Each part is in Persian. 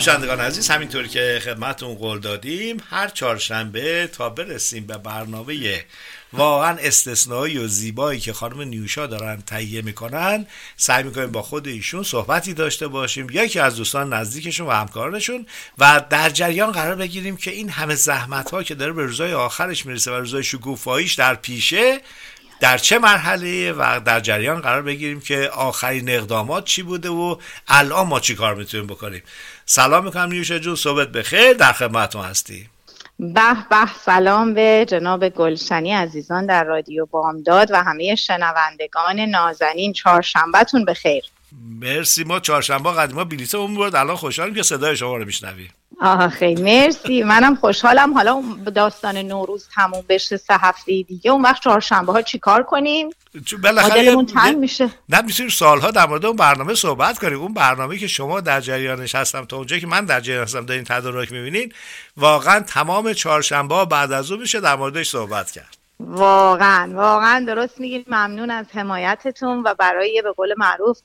شنوندگان عزیز همینطور که خدمتون قول دادیم هر چهارشنبه تا برسیم به برنامه واقعا استثنایی و زیبایی که خانم نیوشا دارن تهیه می‌کنن سعی می‌کنیم با خود ایشون صحبتی داشته باشیم یکی از دوستان نزدیکشون و همکارانشون و در جریان قرار بگیریم که این همه زحمت ها که داره به روزای آخرش می‌رسه و روزای شکوفاییش در پیشه در چه مرحله و در جریان قرار بگیریم که آخرین اقدامات چی بوده و الان ما چی کار می‌تونیم بکنیم. سلام می‌کنم نیوشه جون صحبت بخیر در خدمتتون هستی به به سلام به جناب گلشنی عزیزان در رادیو بامداد و همه شنوندگان نازنین. چهارشنبهتون بخیر. مرسی ما چهارشنبه قدیما بلیته اون بود الان خوشحالیم که صدای شما رو میشنویم. خیلی مرسی. منم خوشحالم. حالا داستان نوروز تموم بشه سه هفته دیگه. اون وقت چهارشنبه ها چیکار کنیم؟ بالاخره تنگ میشه. نه می‌تونیم سالها در مورد اون برنامه صحبت کنیم. اون برنامه که شما در جریانش هستین تا اونجایی که من در جریان هستم دارین تدارک می‌بینین واقعا تمام چهارشنبه بعد از اون میشه در موردش صحبت کرد. واقعا واقعا درست میگید ممنون از حمایتتون و برای به قول معروف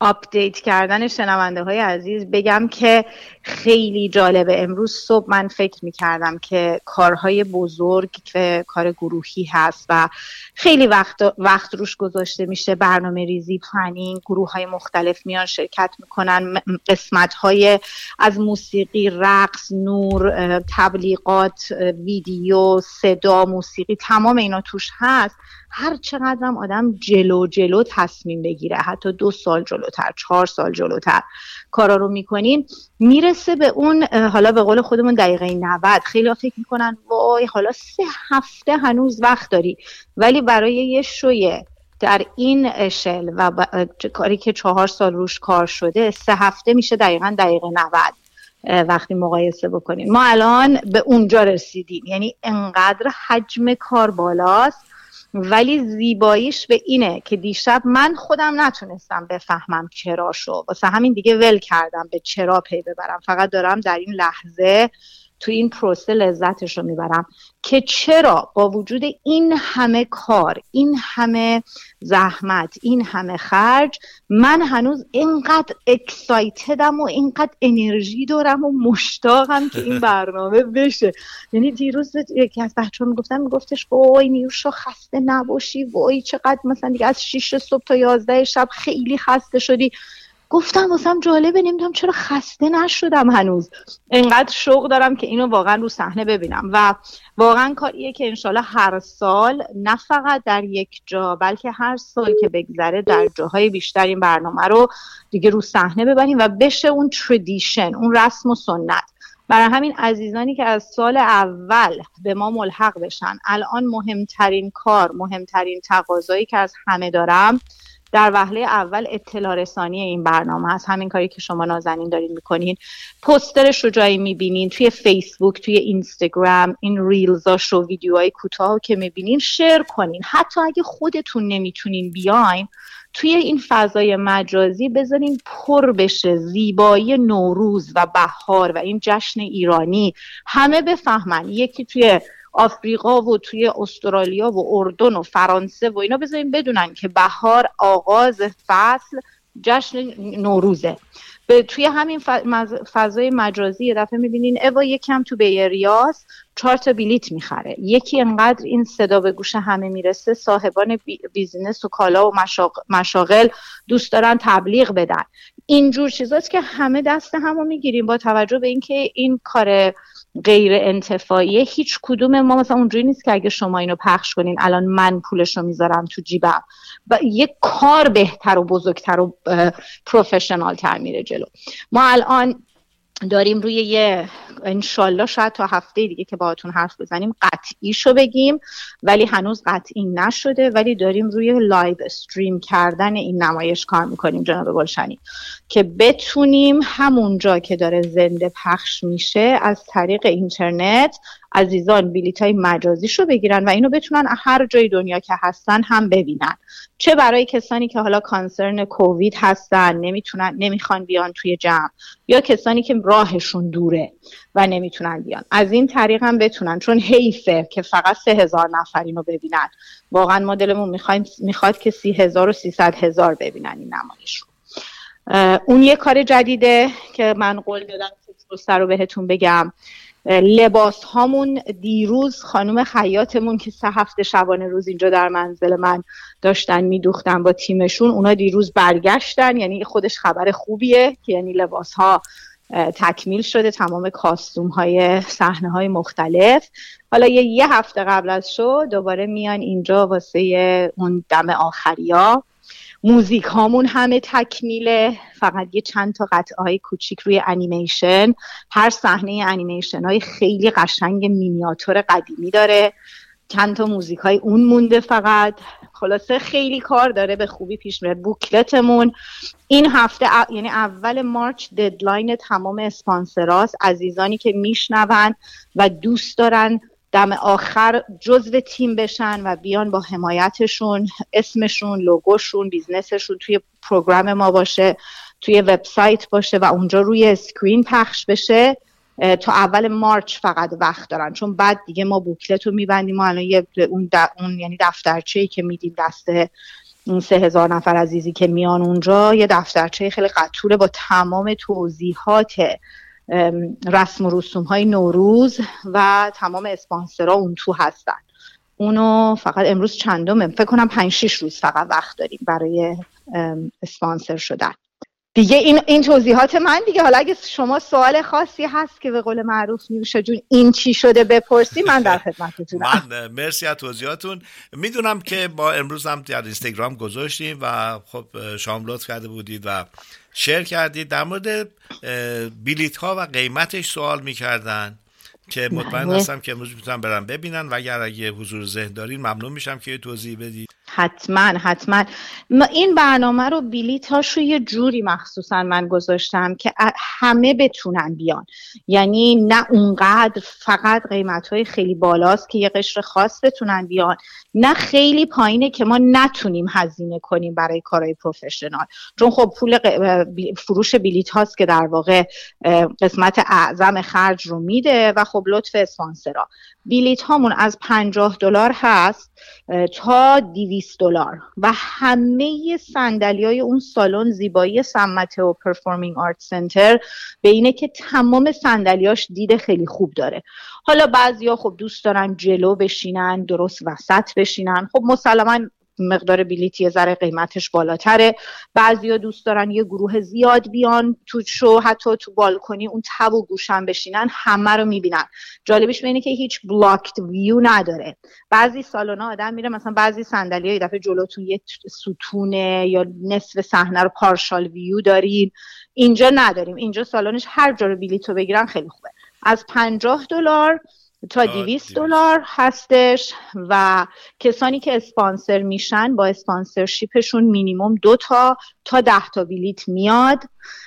update کردن شنونده های عزیز بگم که خیلی جالبه. امروز صبح من فکر می کردم که کارهای بزرگ که کار گروهی هست و خیلی وقت, وقت روش گذاشته میشه برنامه ریزی planning گروه های مختلف میان شرکت می‌کنن قسمت های از موسیقی رقص نور تبلیغات ویدیو صدا موسیقی تمام اینا توش هست. هر چقدرم آدم جلو جلو تصمیم بگیره حتی دو سال جلوتر چهار سال جلوتر کارا رو می‌کنیم می‌رسه به اون حالا به قول خودمون دقیقه 90 خیلی فکر می‌کنن وای حالا سه هفته هنوز وقت داری. ولی برای یه شویه در این اشل و کاری که چهار سال روش کار شده سه هفته میشه دقیقا دقیقه 90 وقتی مقایسه بکنیم. ما الان به اونجا رسیدیم. یعنی انقدر حجم کار بالاست ولی زیباییش به اینه که دیشب من خودم نتونستم بفهمم چرا شو واسه همین دیگه ول کردم به چرا پی ببرم. فقط دارم در این لحظه تو این پروسه لذتش رو می‌برم. که چرا با وجود این همه کار این همه زحمت این همه خرج من هنوز اینقدر اکسایتدم و اینقدر انرژی دارم و مشتاقم که این برنامه بشه. یعنی دیروز یکی از بچه ها می‌گفتم میگفتش وای نیوشا خسته نباشی وای چقدر مثلا دیگه از 6 صبح تا 11 شب خیلی خسته شدی. گفتم واسم جالبه نمی‌دونم چرا خسته نشدم هنوز. انقدر شوق دارم که اینو واقعا رو صحنه ببینم. و واقعا کاریه که انشالله هر سال نه فقط در یک جا بلکه هر سال که بگذره در جاهای بیشتر این برنامه رو دیگه رو صحنه ببریم و بشه اون تردیشن اون رسم و سنت. برای همین عزیزانی که از سال اول به ما ملحق بشن الان مهمترین کار مهمترین تقاضایی که از همه دارم در وهله اول اطلاع رسانی این برنامه هست. همین کاری که شما نازنین دارین می‌کنین. پسترش رو جایی می‌بینین. توی فیسبوک توی اینستاگرام این ریلزاش و ویدیوهای کوتاه که می‌بینین شیر کنین. حتی اگه خودتون نمی‌تونین بیاین توی این فضای مجازی بذارین پر بشه زیبایی نوروز و بهار و این جشن ایرانی. همه بفهمن. یکی توی آفریقا و توی استرالیا و اردن و فرانسه و اینا بذاریم بدونن که بهار آغاز فصل جشن نوروزه. به توی همین فضای مجازی یه دفعه می‌بینین اوا یکم تو بیریاس چهار تا بلیت می‌خره. یکی انقدر این صدا به گوش همه می‌رسه صاحبان بیزینس و کالا و مشاغل دوست دارن تبلیغ بدن. اینجور چیزاست که همه دست همو می‌گیریم با توجه به اینکه این کار غیر انتفاعیه هیچ کدوم ما مثلا اونجوری نیست که اگه شما اینو پخش کنین الان من پولش رو می‌ذارم تو جیبم. و یک کار بهتر و بزرگتر و professional تر میره جلو. ما الان داریم روی یه انشالله شاید تا هفته دیگه که باهاتون حرف بزنیم قطعیشو بگیم ولی هنوز قطعی نشده ولی داریم روی live stream کردن این نمایش کار می‌کنیم جناب گلشنی. که بتونیم همونجا که داره زنده پخش میشه از طریق اینترنت عزیزان بلیت های مجازیش رو بگیرن و اینو بتونن هر جای دنیا که هستن هم ببینن. چه برای کسانی که حالا کانسرن کووید هستن نمی‌تونن نمی‌خوان بیان توی جمع یا کسانی که راهشون دوره و نمی‌تونن بیان. از این طریق هم بتونن چون حیفه که فقط سه هزار نفر اینو ببینن. واقعا ما دلمون می‌خواد که سی هزار و سیصد هزار ببینن این نمایش رو. اون یه کار جدیده که من قول دادم که رو بهتون بگم. لباس هامون دیروز خانم خیاطمون که سه هفته شبانه روز اینجا در منزل من داشتن میدوختن با تیمشون اونا دیروز برگشتن. یعنی خودش خبر خوبیه که یعنی لباس ها تکمیل شده تمام کاستوم های صحنه های مختلف. حالا یه, یه هفته قبل از شو دوباره میان اینجا واسه اون دم آخریا. موزیک هامون همه تکمیله فقط یه چند تا قطعه های کوچیک روی انیمیشن. هر صحنه انیمیشن های خیلی قشنگ مینیاتور قدیمی داره. چند تا موزیک های اون مونده فقط. خلاصه خیلی کار داره به خوبی پیش میره booklet مون. این هفته یعنی اول March deadline تمام اسپانسراست عزیزانی که میشنون و دوست دارن دم آخر جزو تیم بشن و بیان با حمایتشون اسمشون لوگوشون business شون توی program ما باشه توی وبسایت باشه و اونجا روی screen پخش بشه. تا اول مارچ فقط وقت دارن. چون بعد دیگه ما بوکلت رو میبندیم ما الان اون, اون یعنی دفترچه که میدیم دست اون سه هزار نفر عزیزی که میان اونجا یه دفترچه خیلی قطوره با تمام توضیحات رسم و رسوم های نوروز و تمام اسپانسرها اون تو هستن. اونو فقط امروز چندمه؟ فکر کنم پنج شیش روز فقط وقت داریم برای اسپانسر شدن. دیگه این این توضیحات من دیگه. حالا اگه شما سوال خاصی هست که به قول معروف نیوشه جون این چی شده بپرسی من در خدمتتونم. من مرسی از توضیحاتون. می‌دونم که با امروز هم در اینستاگرام گذاشتیم و خب شام کرده بودید و شیر کردید در مورد بلیت ها و قیمتش سوال می‌کردن. که مطمئن بله. هستم که امروز می‌تونم برم ببینن و اگر اگه حضور ذهن دارین ممنون میشم که توضیح بدید. حتما حتما. این برنامه رو بیلیت رو یه جوری مخصوصا من گذاشتم که همه بتونن بیان. یعنی نه اونقدر فقط قیمت های خیلی بالاست که یه قشر خاص بتونن بیان نه خیلی پایینه که ما نتونیم هزینه کنیم برای کارهای پروفشنال. چون خب پول فروش بلیت هاست که در واقع قسمت اعظم خرج رو میده و خب لطف اسپانسرا بیلیت هامون از 50 دلار هست تا 200 دلار. و همه صندلی های اون سالن زیبایی San Mateo Performing Arts Center به اینه که تمام صندلیاش دید خیلی خوب داره. حالا بعضیا خب دوست دارن جلو بشینن درست وسط بشینن. خب مسلما مقدار بلیت یه ذره قیمتش بالاتره. بعضیا دوست دارن یه گروه زیاد بیان تو شو حتی تو balcony اون تک و گوشه بشینن همه رو می‌بینن. جالبش اینه که هیچ blocked view نداره. بعضی سالونا آدم میره مثلا بعضی صندلی یه دفعه جلوتون یه ستونه یا نصف صحنه رو partial view دارین اینجا نداریم. اینجا سالنش هر جا رو بلیت رو بگیرن خیلی خوبه. از 50 دلار تا 200 دلار هستش و کسانی که اسپانسر میشن با sponsorship شون minimum دو تا تا ده تا بلیت میاد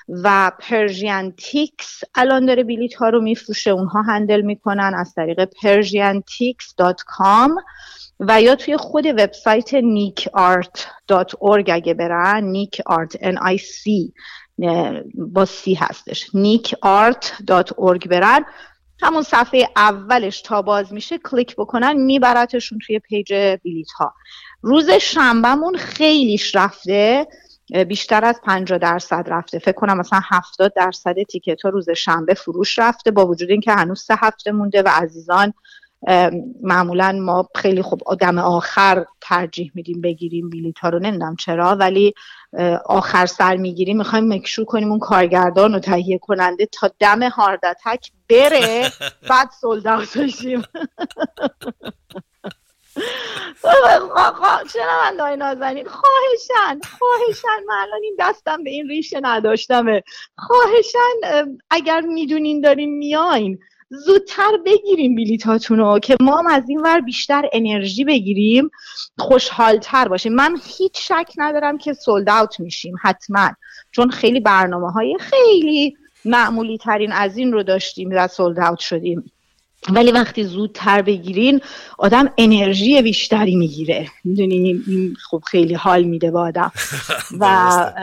و Persian Tix الان داره بلیت ها رو میفروشه اونها handle می‌کنن از طریق persiantix.com و یا توی خود وبسایت nicart.org اگه برن NIC Art n i c با سی هستش. nicart.org برن. همون صفحه اولش تا باز میشه کلیک بکنن میبرتشون توی page بلیت ها روز شنبهمون خیلیش رفته بیشتر از 50 درصد رفته. فکر کنم مثلا 70 درصد تیکت ها روز شنبه فروش رفته با وجود اینکه هنوز سه هفته مونده و عزیزان معمولا ما خیلی خوب آدم آخر ترجیح میدیم بگیریم بلیط ها رو نمی‌دونم چرا ولی آخر سر می‌گیریم می‌خوایم مکشور کنیم اون کارگردان و تهیه کننده تا دم هاردتک بره بعد سولد بشیم. من دای نازنین؟ خواهشن خواهشن من الان این دستم به این ریشه نداشتمه. خواهشن اگر می‌دونین دارین میاین. زودتر بگیریم بلیتاتون رو که ما هم از این ور بیشتر انرژی بگیریم خوشحالتر باشیم. من هیچ شک ندارم که سولد اوت میشیم حتما. چون خیلی برنامه های خیلی معمولی ترین از این رو داشتیم و سولد اوت شدیم. ولی وقتی زودتر بگیرین آدم انرژی بیشتری می‌گیره. می‌دونی این خب خیلی حال میده به آدم. و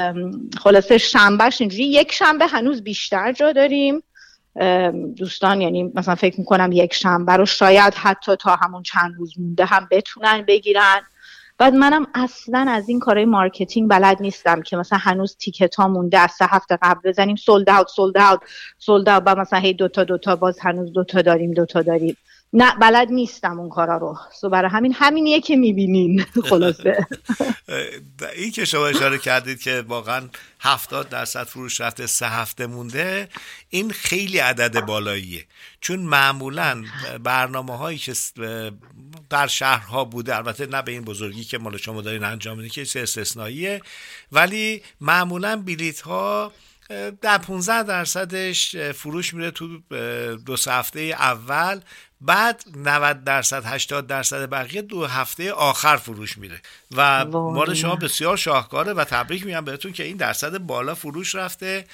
خلاصه شنبهش اینجوری یک شنبه هنوز بیشتر جا داریم. دوستان یعنی مثلا فکر می‌کنم یک شنبه رو شاید حتی تا همون چند روز مونده هم بتونن بگیرن. بعد منم اصلا از این کارهای marketing بلد نیستم که مثلا هنوز ticket ها مونده از سه هفته قبل بزنیم sold out sold out sold out و مثلا هی دوتا دوتا باز هنوز دوتا داریم دوتا داریم. نه بلد نیستم اون کارا رو. سو برای همین همینیه که می‌بینین. خلاصه. این که شما اشاره کردید که واقعا هفتاد درصد فروش رفته سه هفته مونده این خیلی عدد بالاییه. چون معمولا برنامه هایی که در شهرها بوده البته نه به این بزرگی که مال شما دارین انجام میدین که استثنائیه ولی معمولا بلیت ها در 15 درصدش فروش میره تو دو هفته اول بعد 90 درصد 80 درصد بقیه دو هفته آخر فروش میره. و مال شما بسیار شاهکاره و تبریک میگم بهتون که این درصد بالا فروش رفته.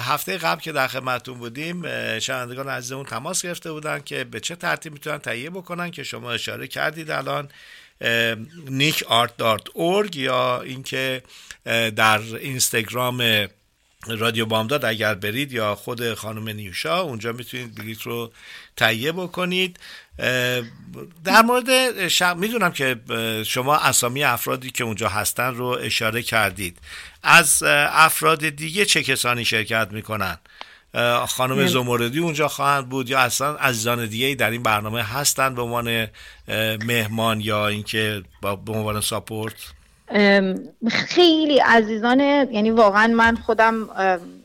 هفته قبل که در خدمتتون بودیم شنوندگان عزیزمون تماس گرفته بودن که به چه ترتیب می‌تونن تهیه بکنن که شما اشاره کردید الان nickart.org یا اینکه در اینستاگرام رادیو بامداد اگر برید یا خود خانم نیوشا اونجا می‌تونید بلیت رو تهیه بکنید. در مورد شب می‌دونم که شما اسامی افرادی که اونجا هستن رو اشاره کردید. از افراد دیگه چه کسانی شرکت می‌کنن؟ خانم زمردی اونجا خواهند بود یا اصلا عزیزان دیگه در این برنامه هستن به عنوان مهمان یا اینکه به عنوان ساپورت؟ خیلی عزیزان یعنی واقعا من خودم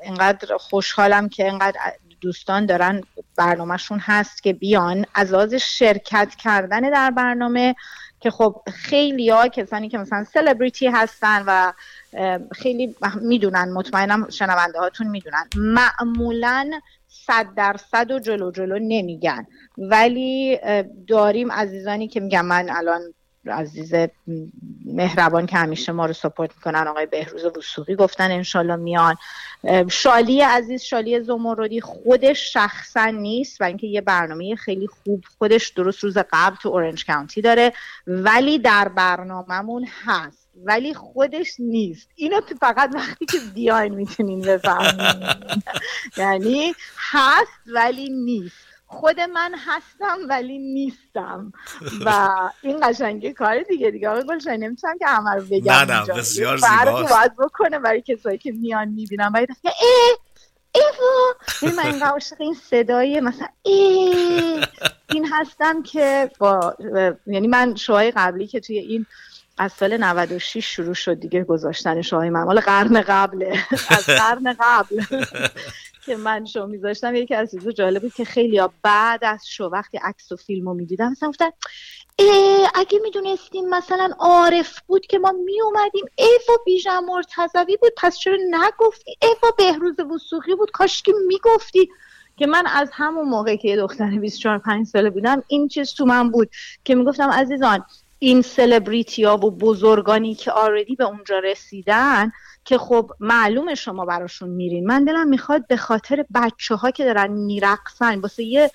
اینقدر خوشحالم که اینقدر دوستان دارن برنامهشون هست که بیان. از لحاظ شرکت کردن در برنامه که خب خیلی ها کسانی که مثلا سلبریتی هستن و خیلی می‌دونن مطمئنم شنونده هاتون می‌دونن. معمولا صد درصد و جلو جلو نمیگن. ولی داریم عزیزانی که میگن من الان عزیز مهربان که همیشه ما رو سپورت می‌کنن آقای بهروز وسوقی گفتن انشالله میان. شالی عزیز شالی زمردی خودش شخصا نیست و اینکه یه برنامه خیلی خوب خودش درست روز قبل تو اورنج کانتی داره ولی در برنامهمون هست. ولی خودش نیست. اینو فقط وقتی که بیاین می‌تونین بفهمین. یعنی هست ولی نیست. خود من هستم ولی نیستم. و این قشنگه کار دیگه دیگه. آقای گلشن نمی‌تونم که همه رو بگم نه نه بسیار زیباست. باید بکنه برای کسایی که میان می‌بینم باید ای ایوا این من این عاشق این صدای مثلا ای. این هستم که با یعنی من شوهای قبلی که توی این از سال 96 شروع شد دیگه گذاشتن شوهای من. مال قرن قبله. از قرن قبل. که من شو میذاشتم یکی از چیزا جالب بود که خیلی بعد از شو وقتی عکس و فیلم رو می‌دیدم مثلا گفتن اگه می‌دونستیم مثلا عارف بود که ما میومدیم ایفا بیژن مرتضوی بود پس چرا نگفتی؟ ایفا بهروز وسوقی بود کاش که می‌گفتی. که من از همون موقع که یه دختر 24 5 ساله بودم این چیز تو من بود که می‌گفتم عزیزان این سلبریتی ها و بزرگانی که آردی به اونجا رسیدن که خب معلوم شما براشون میرین. من دلم می‌خواد به خاطر بچه ها که دارن میرقصن واسه یه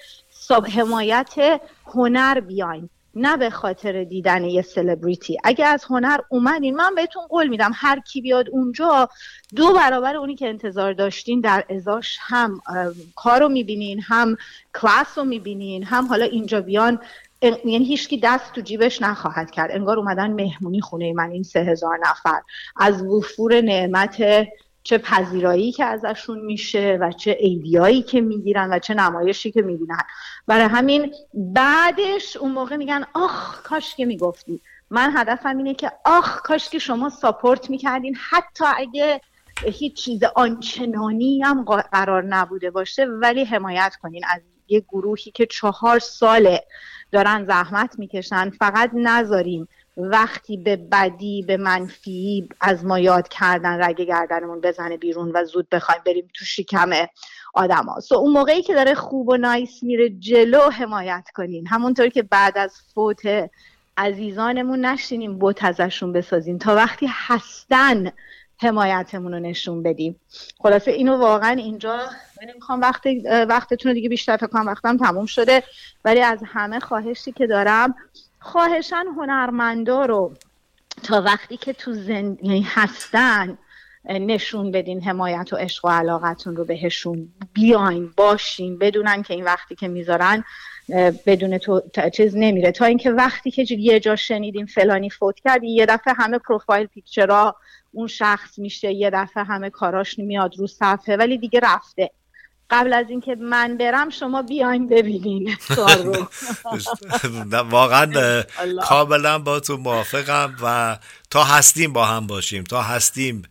حمایت هنر بیاین نه به خاطر دیدن یه سلبریتی اگه از هنر اومدین من بهتون قول میدم هر کی بیاد اونجا دو برابر اونی که انتظار داشتین در ازاش هم کار رو می‌بینین هم کلاس رو می‌بینین هم حالا اینجا بیان یعنی هیچکی دست تو جیبش نخواهد کرد. انگار اومدن مهمونی خونه من این سه هزار نفر. از وفور نعمت چه پذیرایی که ازشون میشه و چه ایدیایی که می‌گیرن و چه نمایشی که می‌بینن. برای همین بعدش اون موقع میگن آخ کاش که می‌گفتی من هدفم اینه که آخ کاش که شما ساپورت می‌کردین. حتی اگه هیچ چیز آنچنانی هم قرار نبوده باشه ولی حمایت کنین از یه گروهی که چهار ساله دارن زحمت می‌کشن فقط نذاریم وقتی به بدی به منفی از ما یاد کردن رگ گردنمون بزنه بیرون و زود بخوایم بریم تو شکم آدم ها. سو اون موقعی که داره خوب و نایس میره جلو حمایت کنین همونطور که بعد از فوت عزیزانمون نشینیم بوت ازشون بسازیم تا وقتی هستن حمایتمون رو نشون بدیم. خلاصه اینو واقعا اینجا نمی‌خوام وقت وقتتون رو دیگه بیشتر فکر کنم وقتم تموم شده ولی از همه خواهشی که دارم خواهشان هنرمندا رو تا وقتی که تو زند... یعنی هستن نشون بدین حمایت و عشق و علاقتون رو بهشون. بیاین باشین بدونن که این وقتی که می‌ذارن بدون تو چیز نمیره. تا اینکه وقتی که یه جا شنیدیم فلانی فوت کرد یه دفعه همه پروفایل پیکچرا اون شخص میشه یه دفعه همه کاراش میاد رو صفحه ولی دیگه رفته. قبل از اینکه من برم شما بیاین ببینین. واقعا کاملا با تو موافقم و تا هستیم با هم باشیم. تا هستیم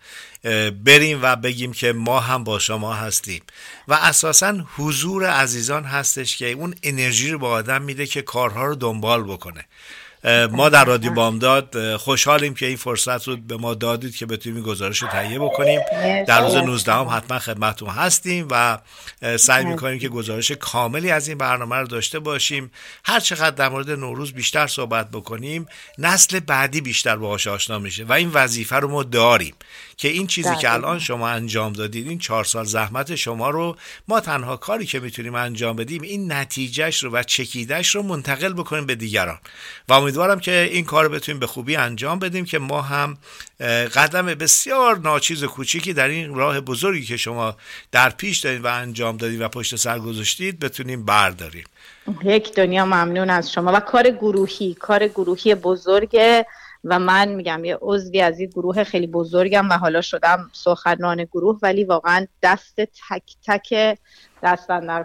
بریم و بگیم که ما هم با شما هستیم. و اساسا حضور عزیزان هستش که اون انرژی رو با آدم میده که کارها رو دنبال بکنه. ما در رادیو بامداد خوشحالیم که این فرصت رو به ما دادید که بتونیم گزارش رو تهیه بکنیم. در روز 19 هم حتما خدمتتون هستیم و سعی می‌کنیم که گزارش کاملی از این برنامه رو داشته باشیم. هر چقدر در مورد نوروز بیشتر صحبت بکنیم نسل بعدی بیشتر باهاش آشنا میشه و این وظیفه رو ما داریم که این چیزی که الان شما انجام دادید این چهار سال زحمت شما رو ما تنها کاری که می‌تونیم انجام بدیم این نتیجهش رو و چکیدش رو منتقل بکنیم به دیگران. و امیدوارم که این کار بتونیم به خوبی انجام بدیم که ما هم قدم بسیار ناچیز و کوچیکی در این راه بزرگی که شما در پیش دارید و انجام دادید و پشت سر گذاشتید بتونیم برداریم. یک دنیا ممنون از شما و کار گروهی کار گروهی بزرگ و من میگم یه عضوی از این گروه خیلی بزرگم و حالا شدم سخنران گروه ولی واقعا دست تک تک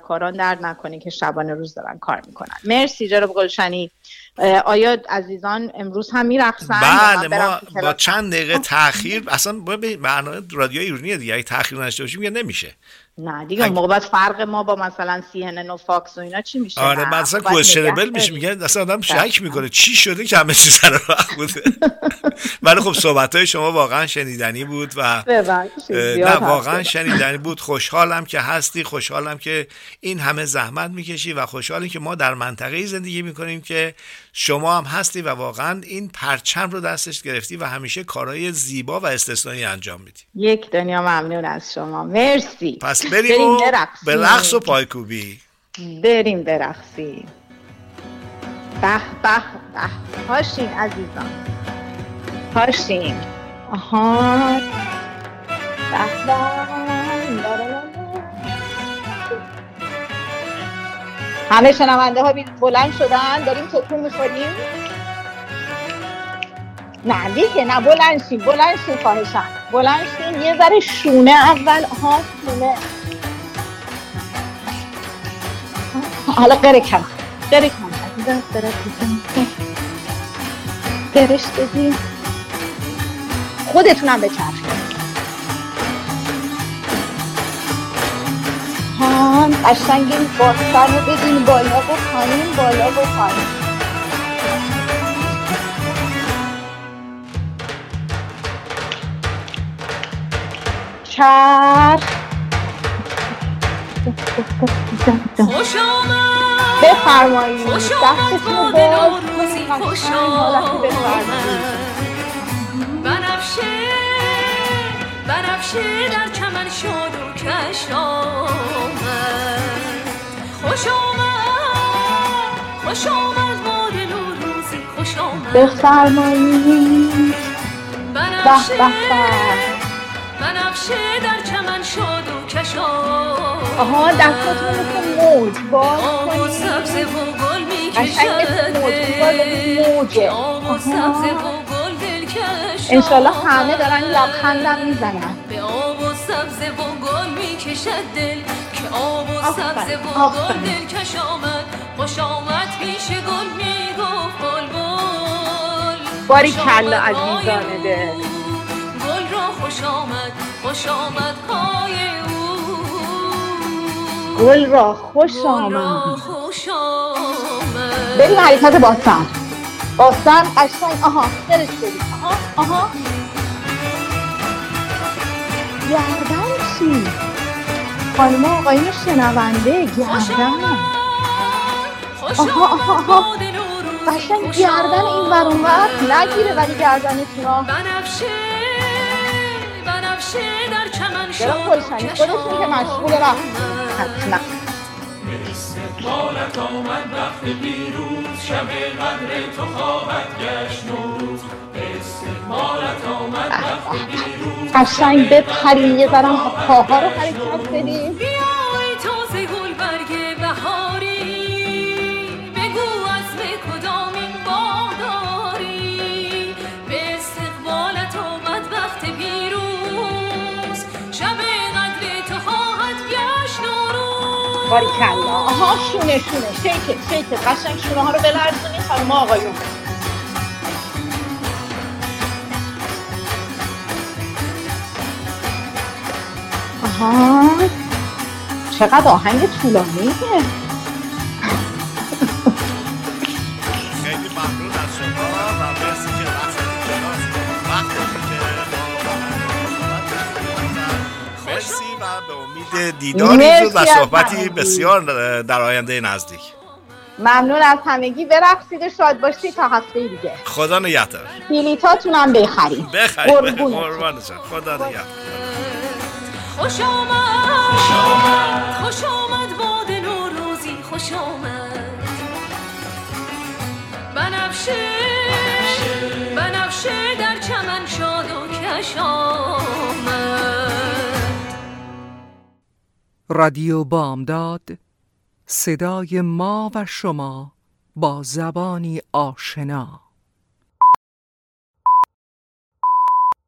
کاران در نکنی که شبانه روز دارن کار می‌کنن. مرسی جناب گلشنی. آیا عزیزان امروز هم میرقصن؟ بله ما با چند دقیقه تاخیر اصلا برنامه رادیو ایرانی دیگه تاخیر نشته باشیم نمیشه. نه دیگه اگه... موقع فرق ما با مثلا CNN و Fox و اینا چی میشه؟ آره مثلا questionable میشه میگه اصلا آدم شک می‌کنه چی شده که همه چیز سر وقت بوده. ولی خب صحبت های شما واقعا شنیدنی بود و نه واقعا شنیدنی بود. خوشحالم که هستی خوشحالم که این همه زحمت می‌کشی و خوشحالم که ما در منطقه زندگی می‌کنیم که شما هم هستی و واقعا این پرچم رو دستش گرفتی و همیشه کارهای زیبا و استثنایی انجام میدی. یک دنیا ممنون از شما. مرسی. پس بریم, بریم به رقص و پایکوبی. بریم برقصیم. به به به. پاشین عزیزان. پاشین. آها. به به. همه شنونده ها بلند شدن داریم تکون می‌خوریم. نه دیگه نه بلند شیم بلند شیم خواهشم بلند شیم یه ذره شونه اول ها شونه. حالا قره کم قره کم. قرش بدیم خودتونم بچرخیم هم قشنگ این باستر رو بدین بالا و پایین بالا و پایین. چرخ. خوش آمد. بفرمایید. دستتون رو باز خوش آمد. بنفشه بنفشه در چمن شد و بفرمایید. بنفشه بنفشه در چمن شاد و کشا آها دستاتون مثل موج. باز آب و سبز و گل می قشنگ مثل موج. ولی موجه. آها. انشالله همه دارن لبخندم می‌زنن. به آب و سبز و گل می‌کشد دل. آب و سبز و گل دل کش آمد. خوش آمد پیش گل می‌گفت گل گل. باری کلا عزیزان دل. گل را خوش آمد خوش آمد پای او. گل را خوش آمد. بریم حرکت باستن باستن قشنگ. آها دلش بریم آها آها. گردن چی؟ خانم آقایون شنونده گردن. آها، آها، آها. قشنگ گردن این ور اون ور نگیره ولی گردنتون ها بنفشه بنفشه در چمن برم شد گلشنی خودتون که مشغول وقت حتما. مالت آمد وقت پیروز شب قدر تو خواهد گشت نوروز. قشنگ بپرین یه ذرم پاها رو حرکت بدین بیای تازه گل برگ بهاری. بگو از به کدامین باغ داری به استقبالت آمد وقت پیروز. شب قدر تو خواهد گشت نوروز باری کلا آها شونه شونه. شیکت شیکت قشنگ شونه ها رو بلرزونی خانم آقایون. چقدر آهنگ طولانیه. خیلی ممنون از شما و مرسی که وقت وقت مرسی و به امید دیداری و صحبتی. بسیار در آینده نزدیک. ممنون از همگی. برقصید و شاد باشید تا هفته دیگه. خدا نگهدار. بلیتاتون هم بخرید بخیر قربونتون. قربانتون خدا نگهدار خوش آمد. خوش آمد باد نوروزی خوش آمد. بنفشه بنفشه در چمن شاد و کش آمد. رادیو بامداد صدای ما و شما با زبانی آشنا.